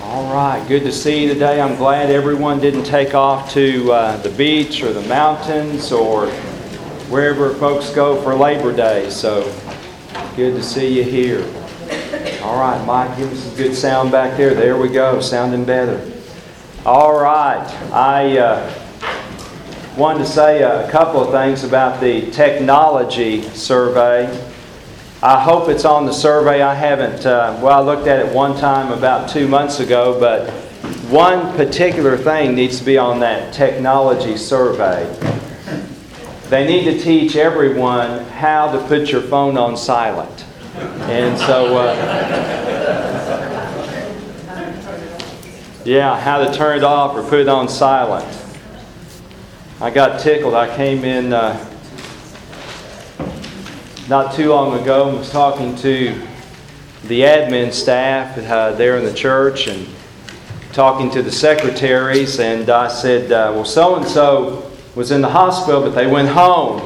All right, good to see you today. I'm glad everyone didn't take off to uh, the beach or the mountains or wherever folks go for Labor Day. So good to see you here. All right, Mike, give us some good sound back there. There we go, sounding better. All right, I uh, wanted to say a couple of things about the technology survey. I hope it's on the survey. I haven't, uh, well, I looked at it one time about two months ago, but one particular thing needs to be on that technology survey. They need to teach everyone how to put your phone on silent. And so, uh, yeah, how to turn it off or put it on silent. I got tickled. I came in. Uh, not too long ago and was talking to the admin staff uh, there in the church and talking to the secretaries, and I said, uh, Well, so and so was in the hospital, but they went home.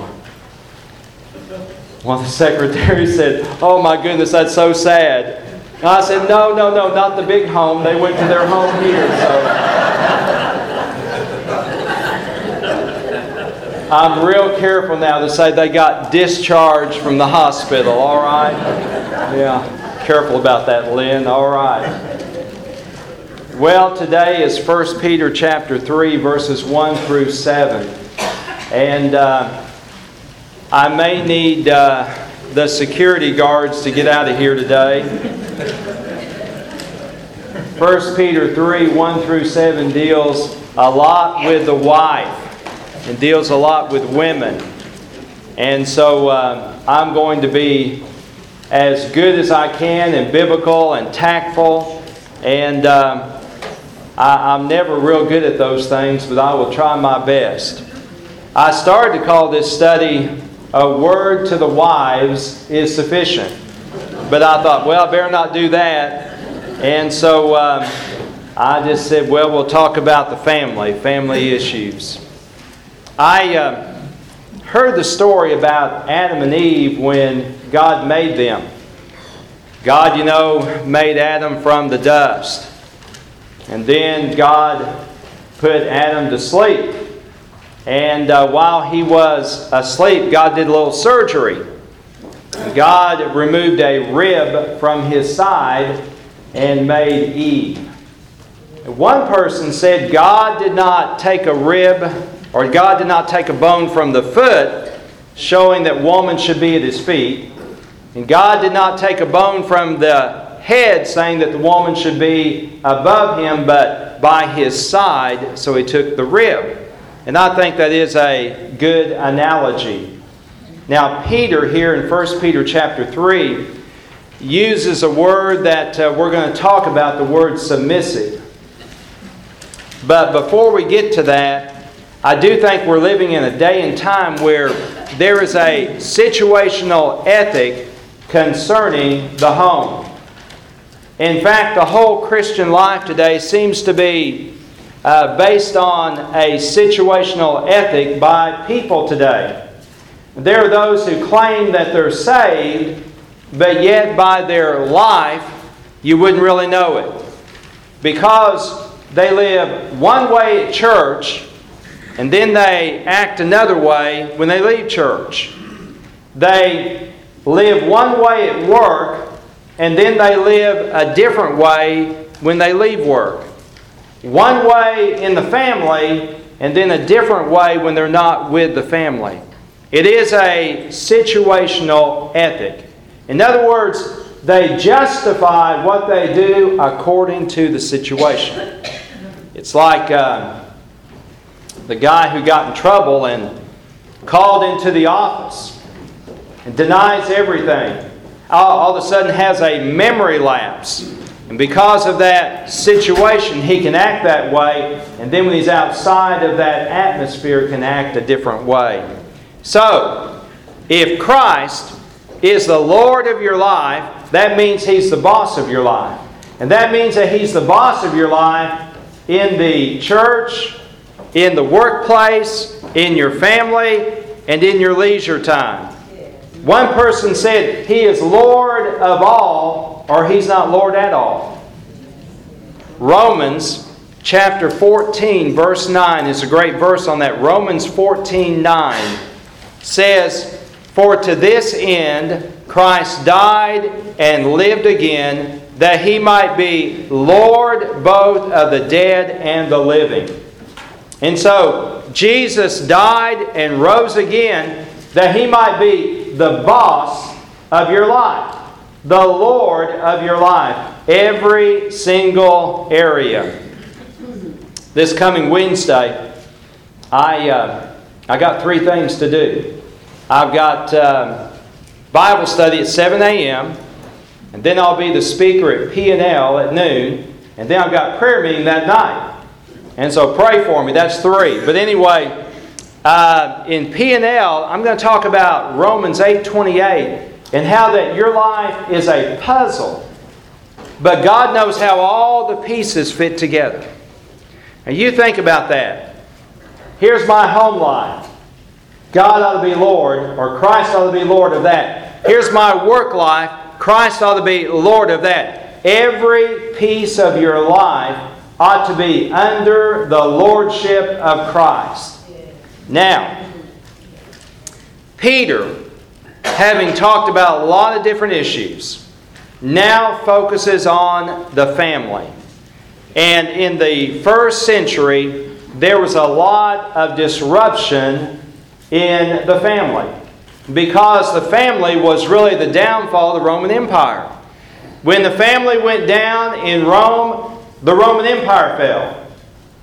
One of the secretaries said, Oh my goodness, that's so sad. And I said, No, no, no, not the big home. They went to their home here. So. I'm real careful now to say they got discharged from the hospital, all right? Yeah, careful about that, Lynn, all right. Well, today is 1 Peter chapter 3, verses 1 through 7. And uh, I may need uh, the security guards to get out of here today. 1 Peter 3, 1 through 7 deals a lot with the wife and deals a lot with women. And so uh, I'm going to be as good as I can and biblical and tactful. And uh, I, I'm never real good at those things, but I will try my best. I started to call this study A Word to the Wives is Sufficient. But I thought, well, I better not do that. And so um, I just said, well, we'll talk about the family, family issues. I uh, heard the story about Adam and Eve when God made them. God, you know, made Adam from the dust. And then God put Adam to sleep. And uh, while he was asleep, God did a little surgery. God removed a rib from his side and made Eve. One person said God did not take a rib or God did not take a bone from the foot, showing that woman should be at his feet. And God did not take a bone from the head, saying that the woman should be above him, but by his side, so he took the rib. And I think that is a good analogy. Now, Peter here in 1 Peter chapter 3 uses a word that uh, we're going to talk about, the word submissive. But before we get to that, I do think we're living in a day and time where there is a situational ethic concerning the home. In fact, the whole Christian life today seems to be uh, based on a situational ethic by people today. There are those who claim that they're saved, but yet by their life, you wouldn't really know it. Because they live one way at church and then they act another way when they leave church. They live one way at work, and then they live a different way when they leave work. One way in the family, and then a different way when they're not with the family. It is a situational ethic. In other words, they justify what they do according to the situation. It's like. Uh, the guy who got in trouble and called into the office and denies everything, all, all of a sudden has a memory lapse. And because of that situation, he can act that way, and then when he's outside of that atmosphere, can act a different way. So, if Christ is the Lord of your life, that means he's the boss of your life. And that means that he's the boss of your life in the church, in the workplace, in your family, and in your leisure time. One person said, He is Lord of all, or He's not Lord at all. Romans chapter 14, verse 9 is a great verse on that. Romans 14, 9 says, For to this end Christ died and lived again, that he might be Lord both of the dead and the living. And so, Jesus died and rose again that he might be the boss of your life, the Lord of your life, every single area. This coming Wednesday, I, uh, I got three things to do. I've got uh, Bible study at 7 a.m., and then I'll be the speaker at P&L at noon, and then I've got prayer meeting that night. And so pray for me. That's three. But anyway, uh, in P&L, I'm going to talk about Romans 8:28 and how that your life is a puzzle, but God knows how all the pieces fit together. And you think about that. Here's my home life. God ought to be Lord, or Christ ought to be Lord of that. Here's my work life. Christ ought to be Lord of that. Every piece of your life ought to be under the lordship of Christ. Now, Peter, having talked about a lot of different issues, now focuses on the family. And in the first century, there was a lot of disruption in the family because the family was really the downfall of the Roman Empire. When the family went down in Rome, the Roman Empire fell.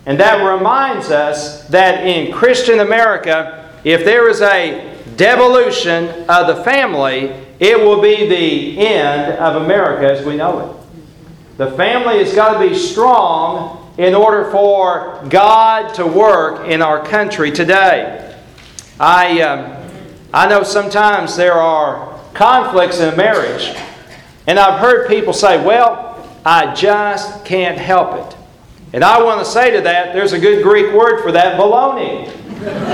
And that reminds us that in Christian America, if there is a devolution of the family, it will be the end of America as we know it. The family has got to be strong in order for God to work in our country today. I, um, I know sometimes there are conflicts in marriage, and I've heard people say, well, I just can't help it. And I want to say to that, there's a good Greek word for that baloney.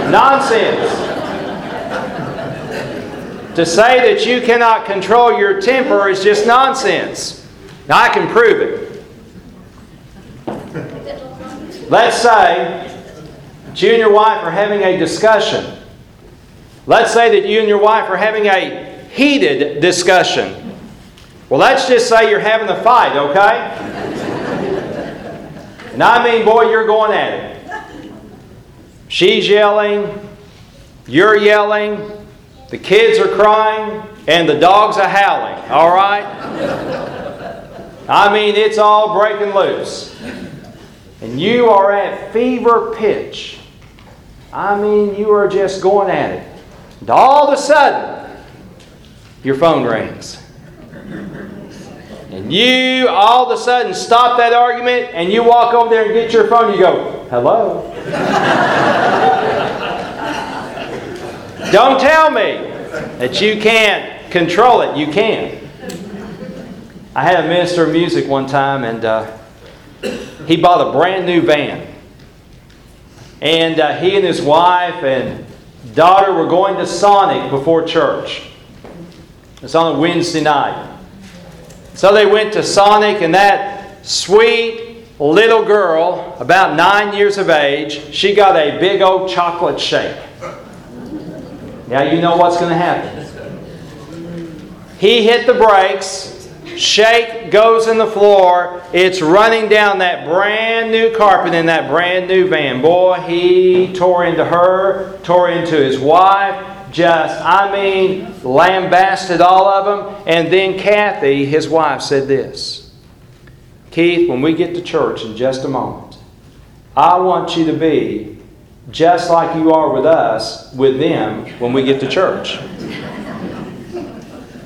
Nonsense. to say that you cannot control your temper is just nonsense. Now, I can prove it. Let's say you and your wife are having a discussion. Let's say that you and your wife are having a heated discussion. Well, let's just say you're having a fight, okay? And I mean, boy, you're going at it. She's yelling, you're yelling, the kids are crying, and the dogs are howling, all right? I mean, it's all breaking loose. And you are at fever pitch. I mean, you are just going at it. And all of a sudden, your phone rings. And you all of a sudden stop that argument and you walk over there and get your phone. You go, hello. Don't tell me that you can't control it. You can. I had a minister of music one time and uh, he bought a brand new van. And uh, he and his wife and daughter were going to Sonic before church. It's on a Wednesday night. So they went to Sonic, and that sweet little girl, about nine years of age, she got a big old chocolate shake. Now you know what's going to happen. He hit the brakes, shake goes in the floor, it's running down that brand new carpet in that brand new van. Boy, he tore into her, tore into his wife, just, I mean, lambasted all of them. And then Kathy, his wife, said this Keith, when we get to church in just a moment, I want you to be just like you are with us, with them, when we get to church.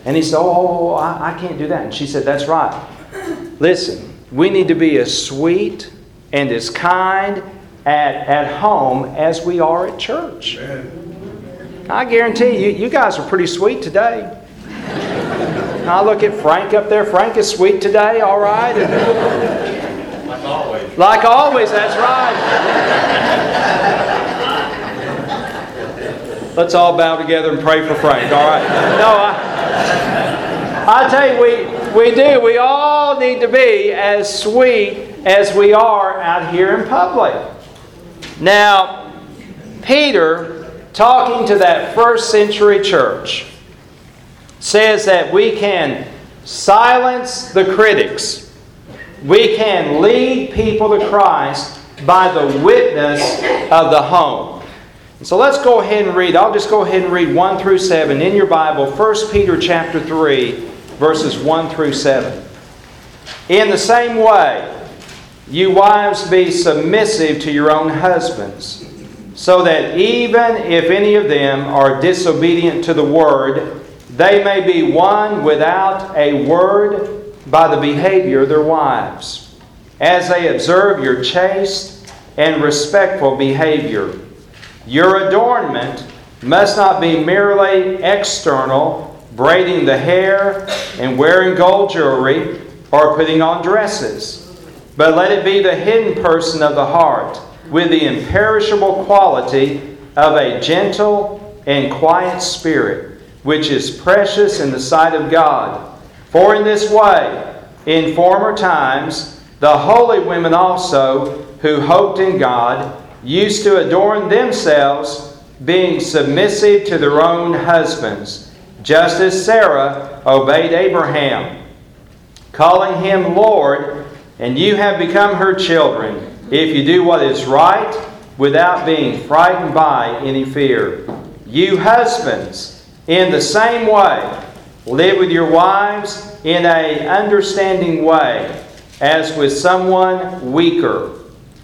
And he said, Oh, oh, oh I, I can't do that. And she said, That's right. Listen, we need to be as sweet and as kind at, at home as we are at church. Amen. I guarantee you, you guys are pretty sweet today. I look at Frank up there. Frank is sweet today, all right? like always. Like always, that's right. Let's all bow together and pray for Frank, all right? No, I, I tell you, we, We do. We all need to be as sweet as we are out here in public. Now, Peter, talking to that first century church, says that we can silence the critics. We can lead people to Christ by the witness of the home. So let's go ahead and read. I'll just go ahead and read 1 through 7 in your Bible, 1 Peter chapter 3, verses 1 through 7. In the same way, you wives be submissive to your own husbands, so that even if any of them are disobedient to the word, they may be won without a word by the behavior of their wives, as they observe your chaste and respectful behavior. Your adornment must not be merely external, braiding the hair and wearing gold jewelry or putting on dresses, but let it be the hidden person of the heart with the imperishable quality of a gentle and quiet spirit, which is precious in the sight of God. For in this way, in former times, the holy women also, who hoped in God, used to adorn themselves, being submissive to their own husbands, just as Sarah obeyed Abraham, calling him Lord, and you have become her children, if you do what is right without being frightened by any fear. You husbands, in the same way, live with your wives in a understanding way, as with someone weaker,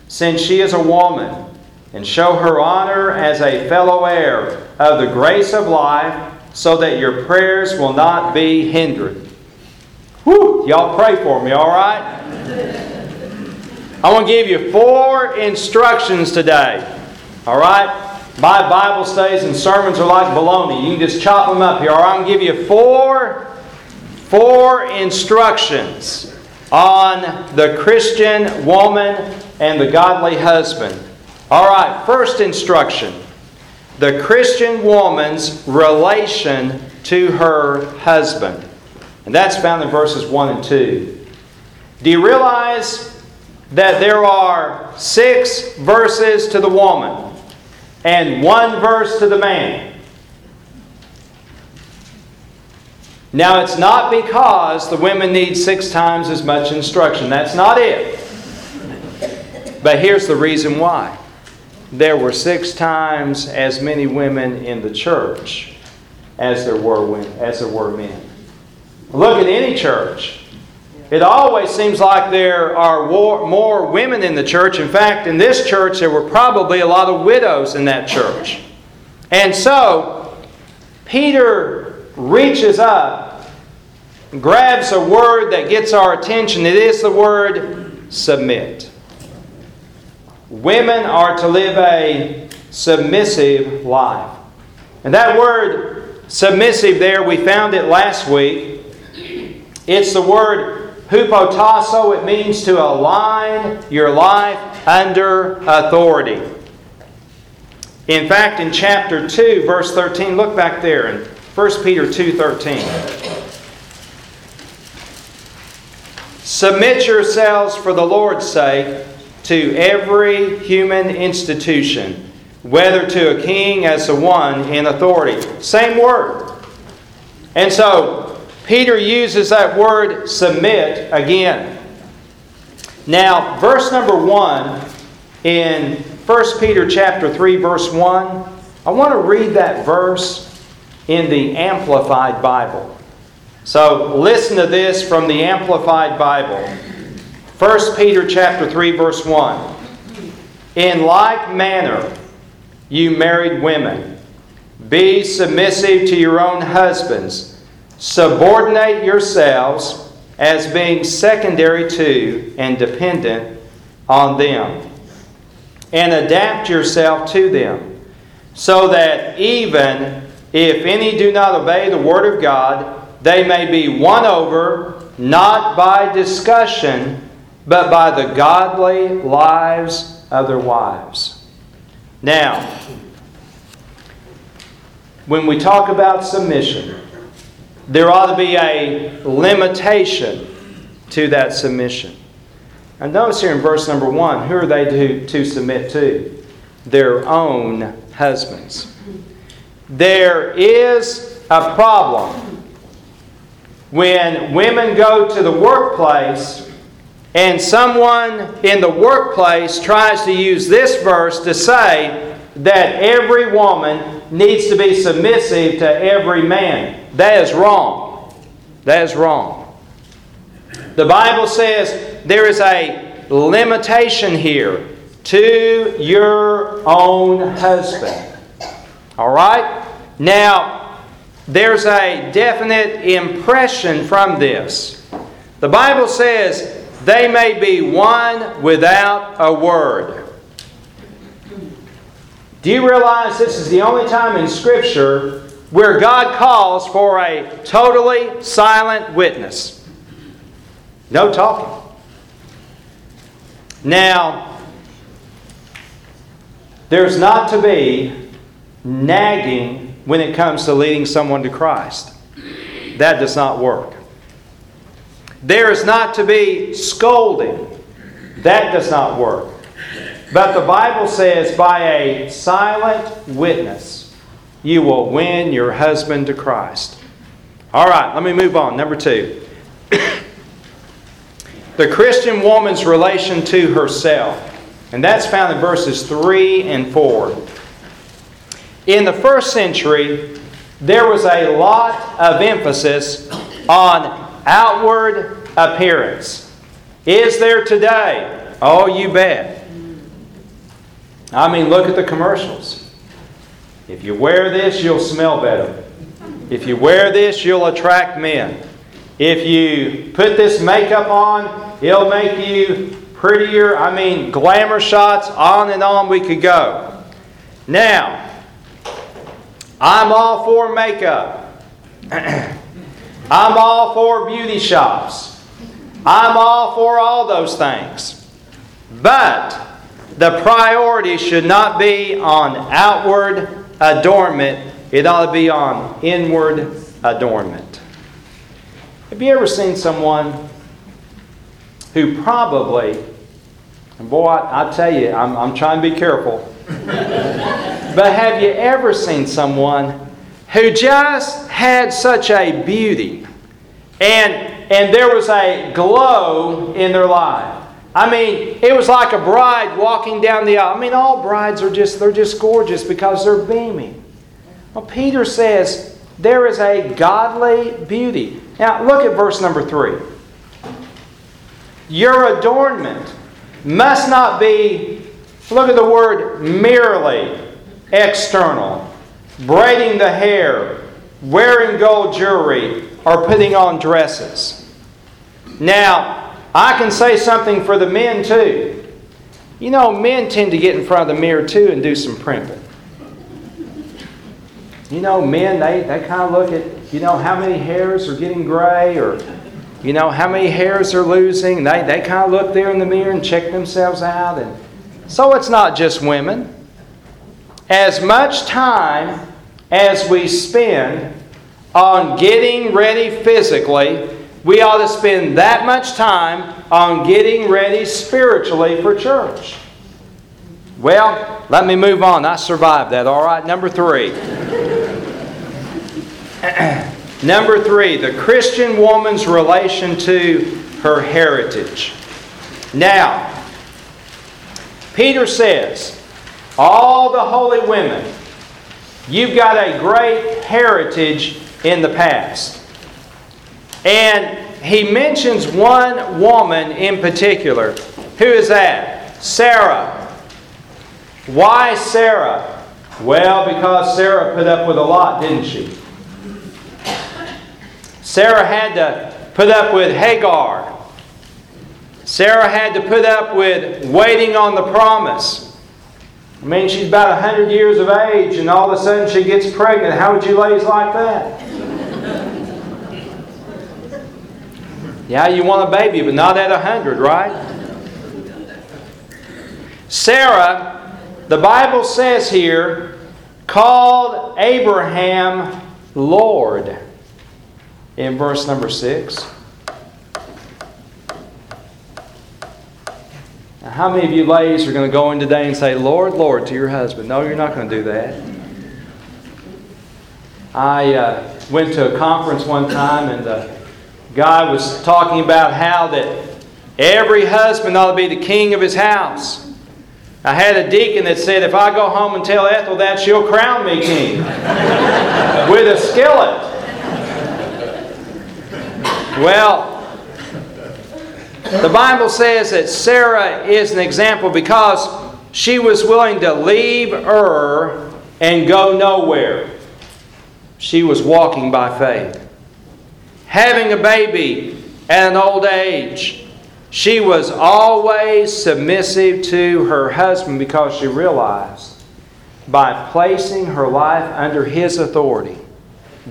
since she is a woman and show her honor as a fellow heir of the grace of life, so that your prayers will not be hindered. Whew, y'all pray for me, all right? I want to give you four instructions today, all right? My Bible studies and sermons are like bologna. You can just chop them up here. All right, I'm going to give you four, four instructions on the Christian woman and the godly husband. All right, first instruction the Christian woman's relation to her husband. And that's found in verses 1 and 2. Do you realize that there are six verses to the woman and one verse to the man? Now, it's not because the women need six times as much instruction. That's not it. But here's the reason why there were six times as many women in the church as there were as there were men. Look at any church. It always seems like there are more women in the church. In fact, in this church, there were probably a lot of widows in that church. And so, Peter reaches up, grabs a word that gets our attention. It is the word submit. Women are to live a submissive life. And that word submissive there, we found it last week. It's the word hupotasso. It means to align your life under authority. In fact, in chapter 2, verse 13, look back there in 1 Peter 2:13. Submit yourselves for the Lord's sake to every human institution, whether to a king as the one in authority. Same word. And so, Peter uses that word submit again. Now, verse number 1 in 1 Peter chapter 3 verse 1, I want to read that verse in the amplified Bible. So, listen to this from the amplified Bible. 1 Peter chapter 3 verse 1. In like manner, you married women, be submissive to your own husbands, subordinate yourselves as being secondary to and dependent on them, and adapt yourself to them, so that even if any do not obey the word of God, they may be won over not by discussion but by the godly lives of their wives. Now, when we talk about submission, there ought to be a limitation to that submission. And notice here in verse number one, who are they to, to submit to? Their own husbands. There is a problem when women go to the workplace and someone in the workplace tries to use this verse to say that every woman needs to be submissive to every man. That is wrong. That is wrong. The Bible says there is a limitation here to your own husband. All right? Now, there's a definite impression from this. The Bible says they may be won without a word. Do you realize this is the only time in Scripture where God calls for a totally silent witness? No talking. Now, there's not to be nagging when it comes to leading someone to Christ. That does not work. There is not to be scolding. That does not work. But the Bible says, by a silent witness, you will win your husband to Christ. All right, let me move on. Number two. the Christian woman's relation to herself. And that's found in verses 3 and 4. In the first century, there was a lot of emphasis on outward appearance. Is there today? Oh, you bet. I mean, look at the commercials. If you wear this, you'll smell better. If you wear this, you'll attract men. If you put this makeup on, it'll make you prettier. I mean, glamour shots, on and on we could go. Now, I'm all for makeup. I'm all for beauty shops. I'm all for all those things. But the priority should not be on outward adornment, it ought to be on inward adornment. Have you ever seen someone who probably, and boy, I, I tell you, I'm, I'm trying to be careful, but have you ever seen someone who just had such a beauty and, and there was a glow in their life? I mean, it was like a bride walking down the aisle. I mean, all brides are just they're just gorgeous because they're beaming. Well, Peter says there is a godly beauty. Now, look at verse number 3. Your adornment must not be look at the word merely external. Braiding the hair, wearing gold jewelry, or putting on dresses. Now, I can say something for the men too. You know, men tend to get in front of the mirror too and do some primping. You know, men, they, they kind of look at, you know, how many hairs are getting gray or, you know, how many hairs they're losing. They, they kind of look there in the mirror and check themselves out. And so it's not just women. As much time as we spend on getting ready physically, we ought to spend that much time on getting ready spiritually for church. Well, let me move on. I survived that. All right, number three. number three, the Christian woman's relation to her heritage. Now, Peter says, all the holy women, you've got a great heritage in the past. And he mentions one woman in particular. Who is that? Sarah. Why Sarah? Well, because Sarah put up with a lot, didn't she? Sarah had to put up with Hagar. Sarah had to put up with waiting on the promise. I mean, she's about 100 years of age, and all of a sudden she gets pregnant. How would you ladies like that? Yeah, you want a baby, but not at a hundred, right? Sarah, the Bible says here, called Abraham Lord. in verse number 6. Now, how many of you ladies are going to go in today and say, Lord, Lord, to your husband? No, you're not going to do that. I uh, went to a conference one time and the guy was talking about how that every husband ought to be the king of his house. I had a deacon that said, if I go home and tell Ethel that, she'll crown me king with a skillet. Well, the Bible says that Sarah is an example because she was willing to leave Ur and go nowhere. She was walking by faith. Having a baby at an old age, she was always submissive to her husband because she realized by placing her life under his authority,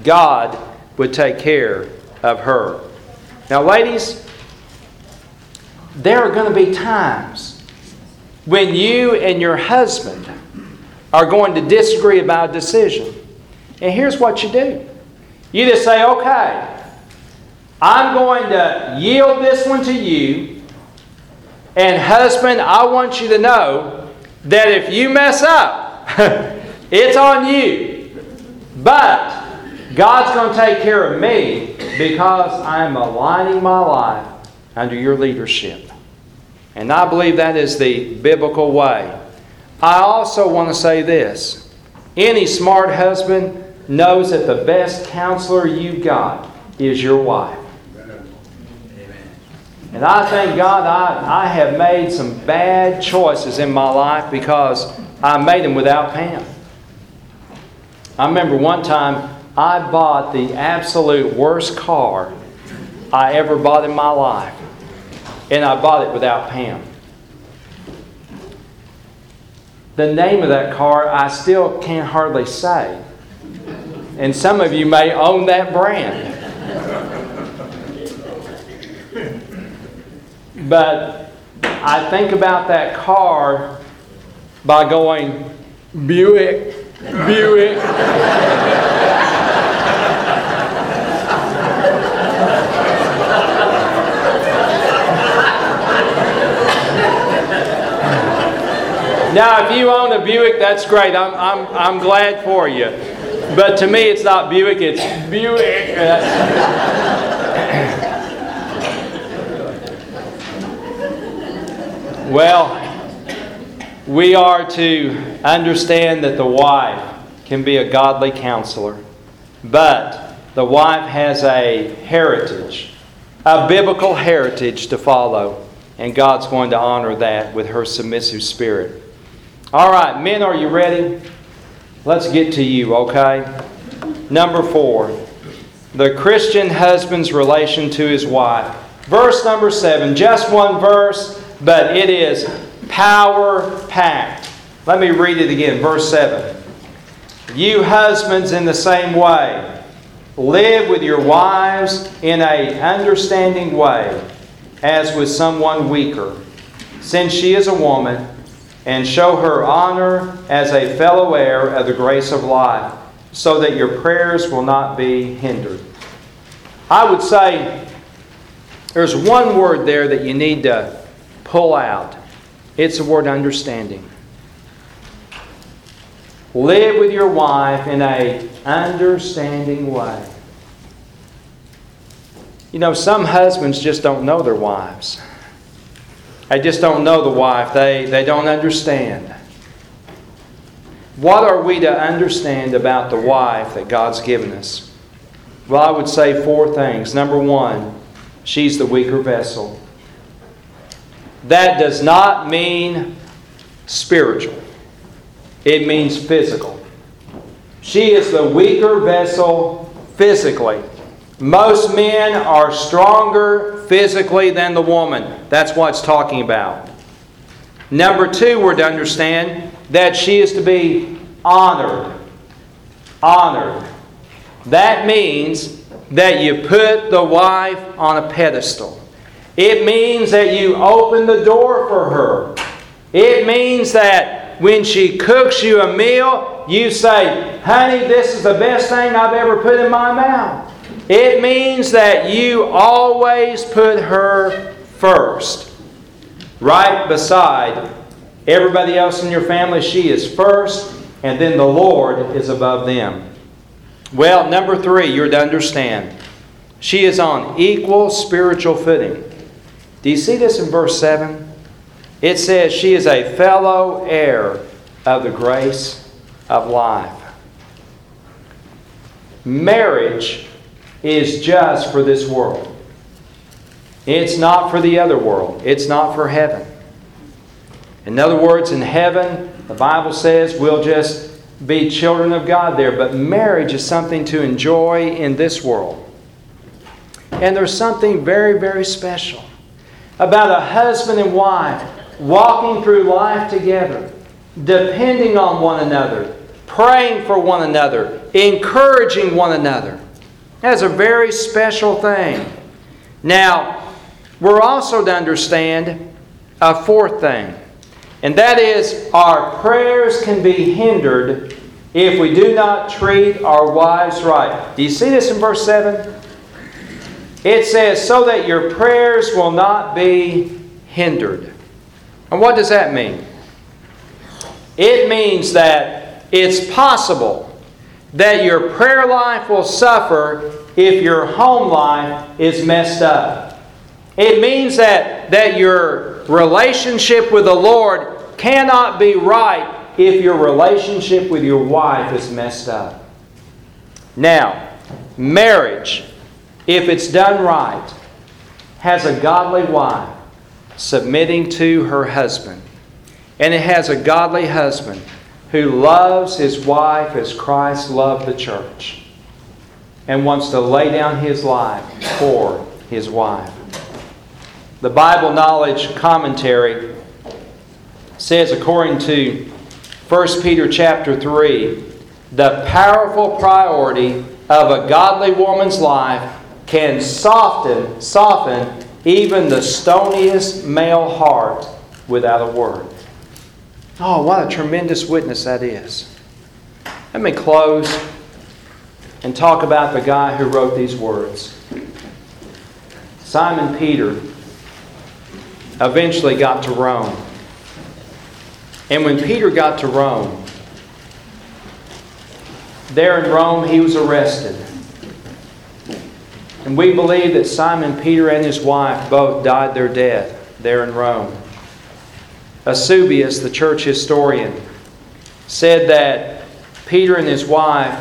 God would take care of her. Now, ladies, there are going to be times when you and your husband are going to disagree about a decision. And here's what you do you just say, okay, I'm going to yield this one to you. And, husband, I want you to know that if you mess up, it's on you. But God's going to take care of me because I'm aligning my life under your leadership. And I believe that is the biblical way. I also want to say this any smart husband knows that the best counselor you've got is your wife. And I thank God I, I have made some bad choices in my life because I made them without Pam. I remember one time I bought the absolute worst car I ever bought in my life. And I bought it without Pam. The name of that car I still can't hardly say. And some of you may own that brand. But I think about that car by going Buick, Buick. now, if you own a Buick, that's great. I'm, I'm, I'm glad for you. But to me, it's not Buick, it's Buick. Well, we are to understand that the wife can be a godly counselor, but the wife has a heritage, a biblical heritage to follow, and God's going to honor that with her submissive spirit. All right, men, are you ready? Let's get to you, okay? Number four, the Christian husband's relation to his wife. Verse number seven, just one verse but it is power packed. Let me read it again, verse 7. You husbands, in the same way, live with your wives in a understanding way, as with someone weaker, since she is a woman, and show her honor as a fellow heir of the grace of life, so that your prayers will not be hindered. I would say there's one word there that you need to pull out. It's the word understanding. Live with your wife in a understanding way. You know, some husbands just don't know their wives. They just don't know the wife. They, they don't understand. What are we to understand about the wife that God's given us? Well, I would say four things. Number one, she's the weaker vessel. That does not mean spiritual, it means physical. She is the weaker vessel physically. Most men are stronger physically than the woman. That's what it's talking about. Number two, we're to understand that she is to be honored. Honored. That means that you put the wife on a pedestal. It means that you open the door for her. It means that when she cooks you a meal, you say, Honey, this is the best thing I've ever put in my mouth. It means that you always put her first, right beside everybody else in your family. She is first, and then the Lord is above them. Well, number three, you're to understand. She is on equal spiritual footing. Do you see this in verse 7? It says she is a fellow heir of the grace of life. Marriage is just for this world. It's not for the other world. It's not for heaven. In other words, in heaven, the Bible says we'll just be children of God there, but marriage is something to enjoy in this world. And there's something very, very special about a husband and wife walking through life together, depending on one another, praying for one another, encouraging one another. That's a very special thing. Now, we're also to understand a fourth thing, and that is our prayers can be hindered if we do not treat our wives right. Do you see this in verse 7? It says, so that your prayers will not be hindered. And what does that mean? It means that it's possible that your prayer life will suffer if your home life is messed up. It means that, that your relationship with the Lord cannot be right if your relationship with your wife is messed up. Now, marriage, if it's done right, has a godly wife submitting to her husband. And it has a godly husband who loves his wife as Christ loved the church and wants to lay down his life for his wife. The Bible Knowledge Commentary says, according to 1 Peter chapter 3, the powerful priority of a godly woman's life can soften, soften even the stoniest male heart without a word. Oh, what a tremendous witness that is. Let me close and talk about the guy who wrote these words. Simon Peter eventually got to Rome. And when Peter got to Rome, there in Rome, he was arrested. And we believe that Simon Peter and his wife both died their death there in Rome. Eusebius, the church historian, said that Peter and his wife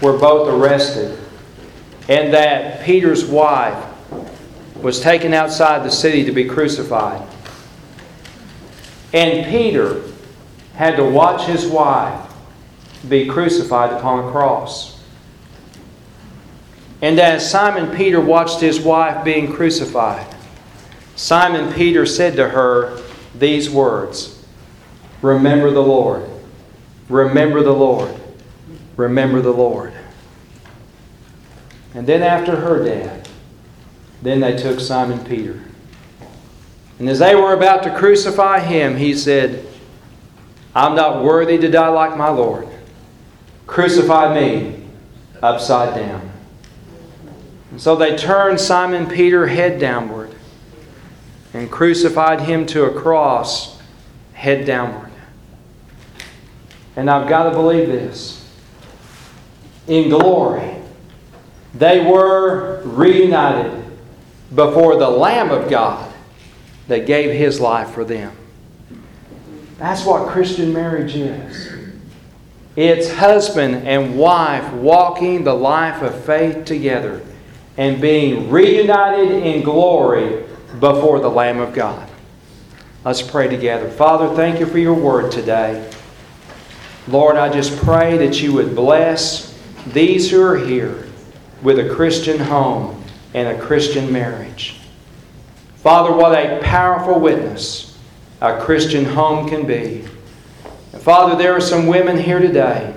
were both arrested and that Peter's wife was taken outside the city to be crucified. And Peter had to watch his wife be crucified upon a cross. And as Simon Peter watched his wife being crucified, Simon Peter said to her, these words Remember the Lord. Remember the Lord. Remember the Lord. And then after her death, then they took Simon Peter. And as they were about to crucify him, he said, I'm not worthy to die like my Lord. Crucify me upside down. And so they turned Simon Peter head downward and crucified him to a cross head downward. And I've got to believe this. In glory, they were reunited before the Lamb of God that gave his life for them. That's what Christian marriage is. It's husband and wife walking the life of faith together and being reunited in glory before the Lamb of God. Let's pray together. Father, thank you for your word today. Lord, I just pray that you would bless these who are here with a Christian home and a Christian marriage. Father, what a powerful witness a Christian home can be. And Father, there are some women here today.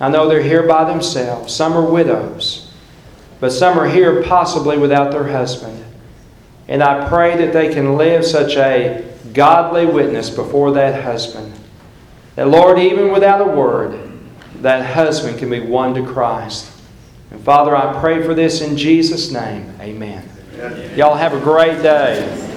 I know they're here by themselves. Some are widows, but some are here possibly without their husband. And I pray that they can live such a godly witness before that husband. That, Lord, even without a word, that husband can be won to Christ. And Father, I pray for this in Jesus' name. Amen. Y'all have a great day.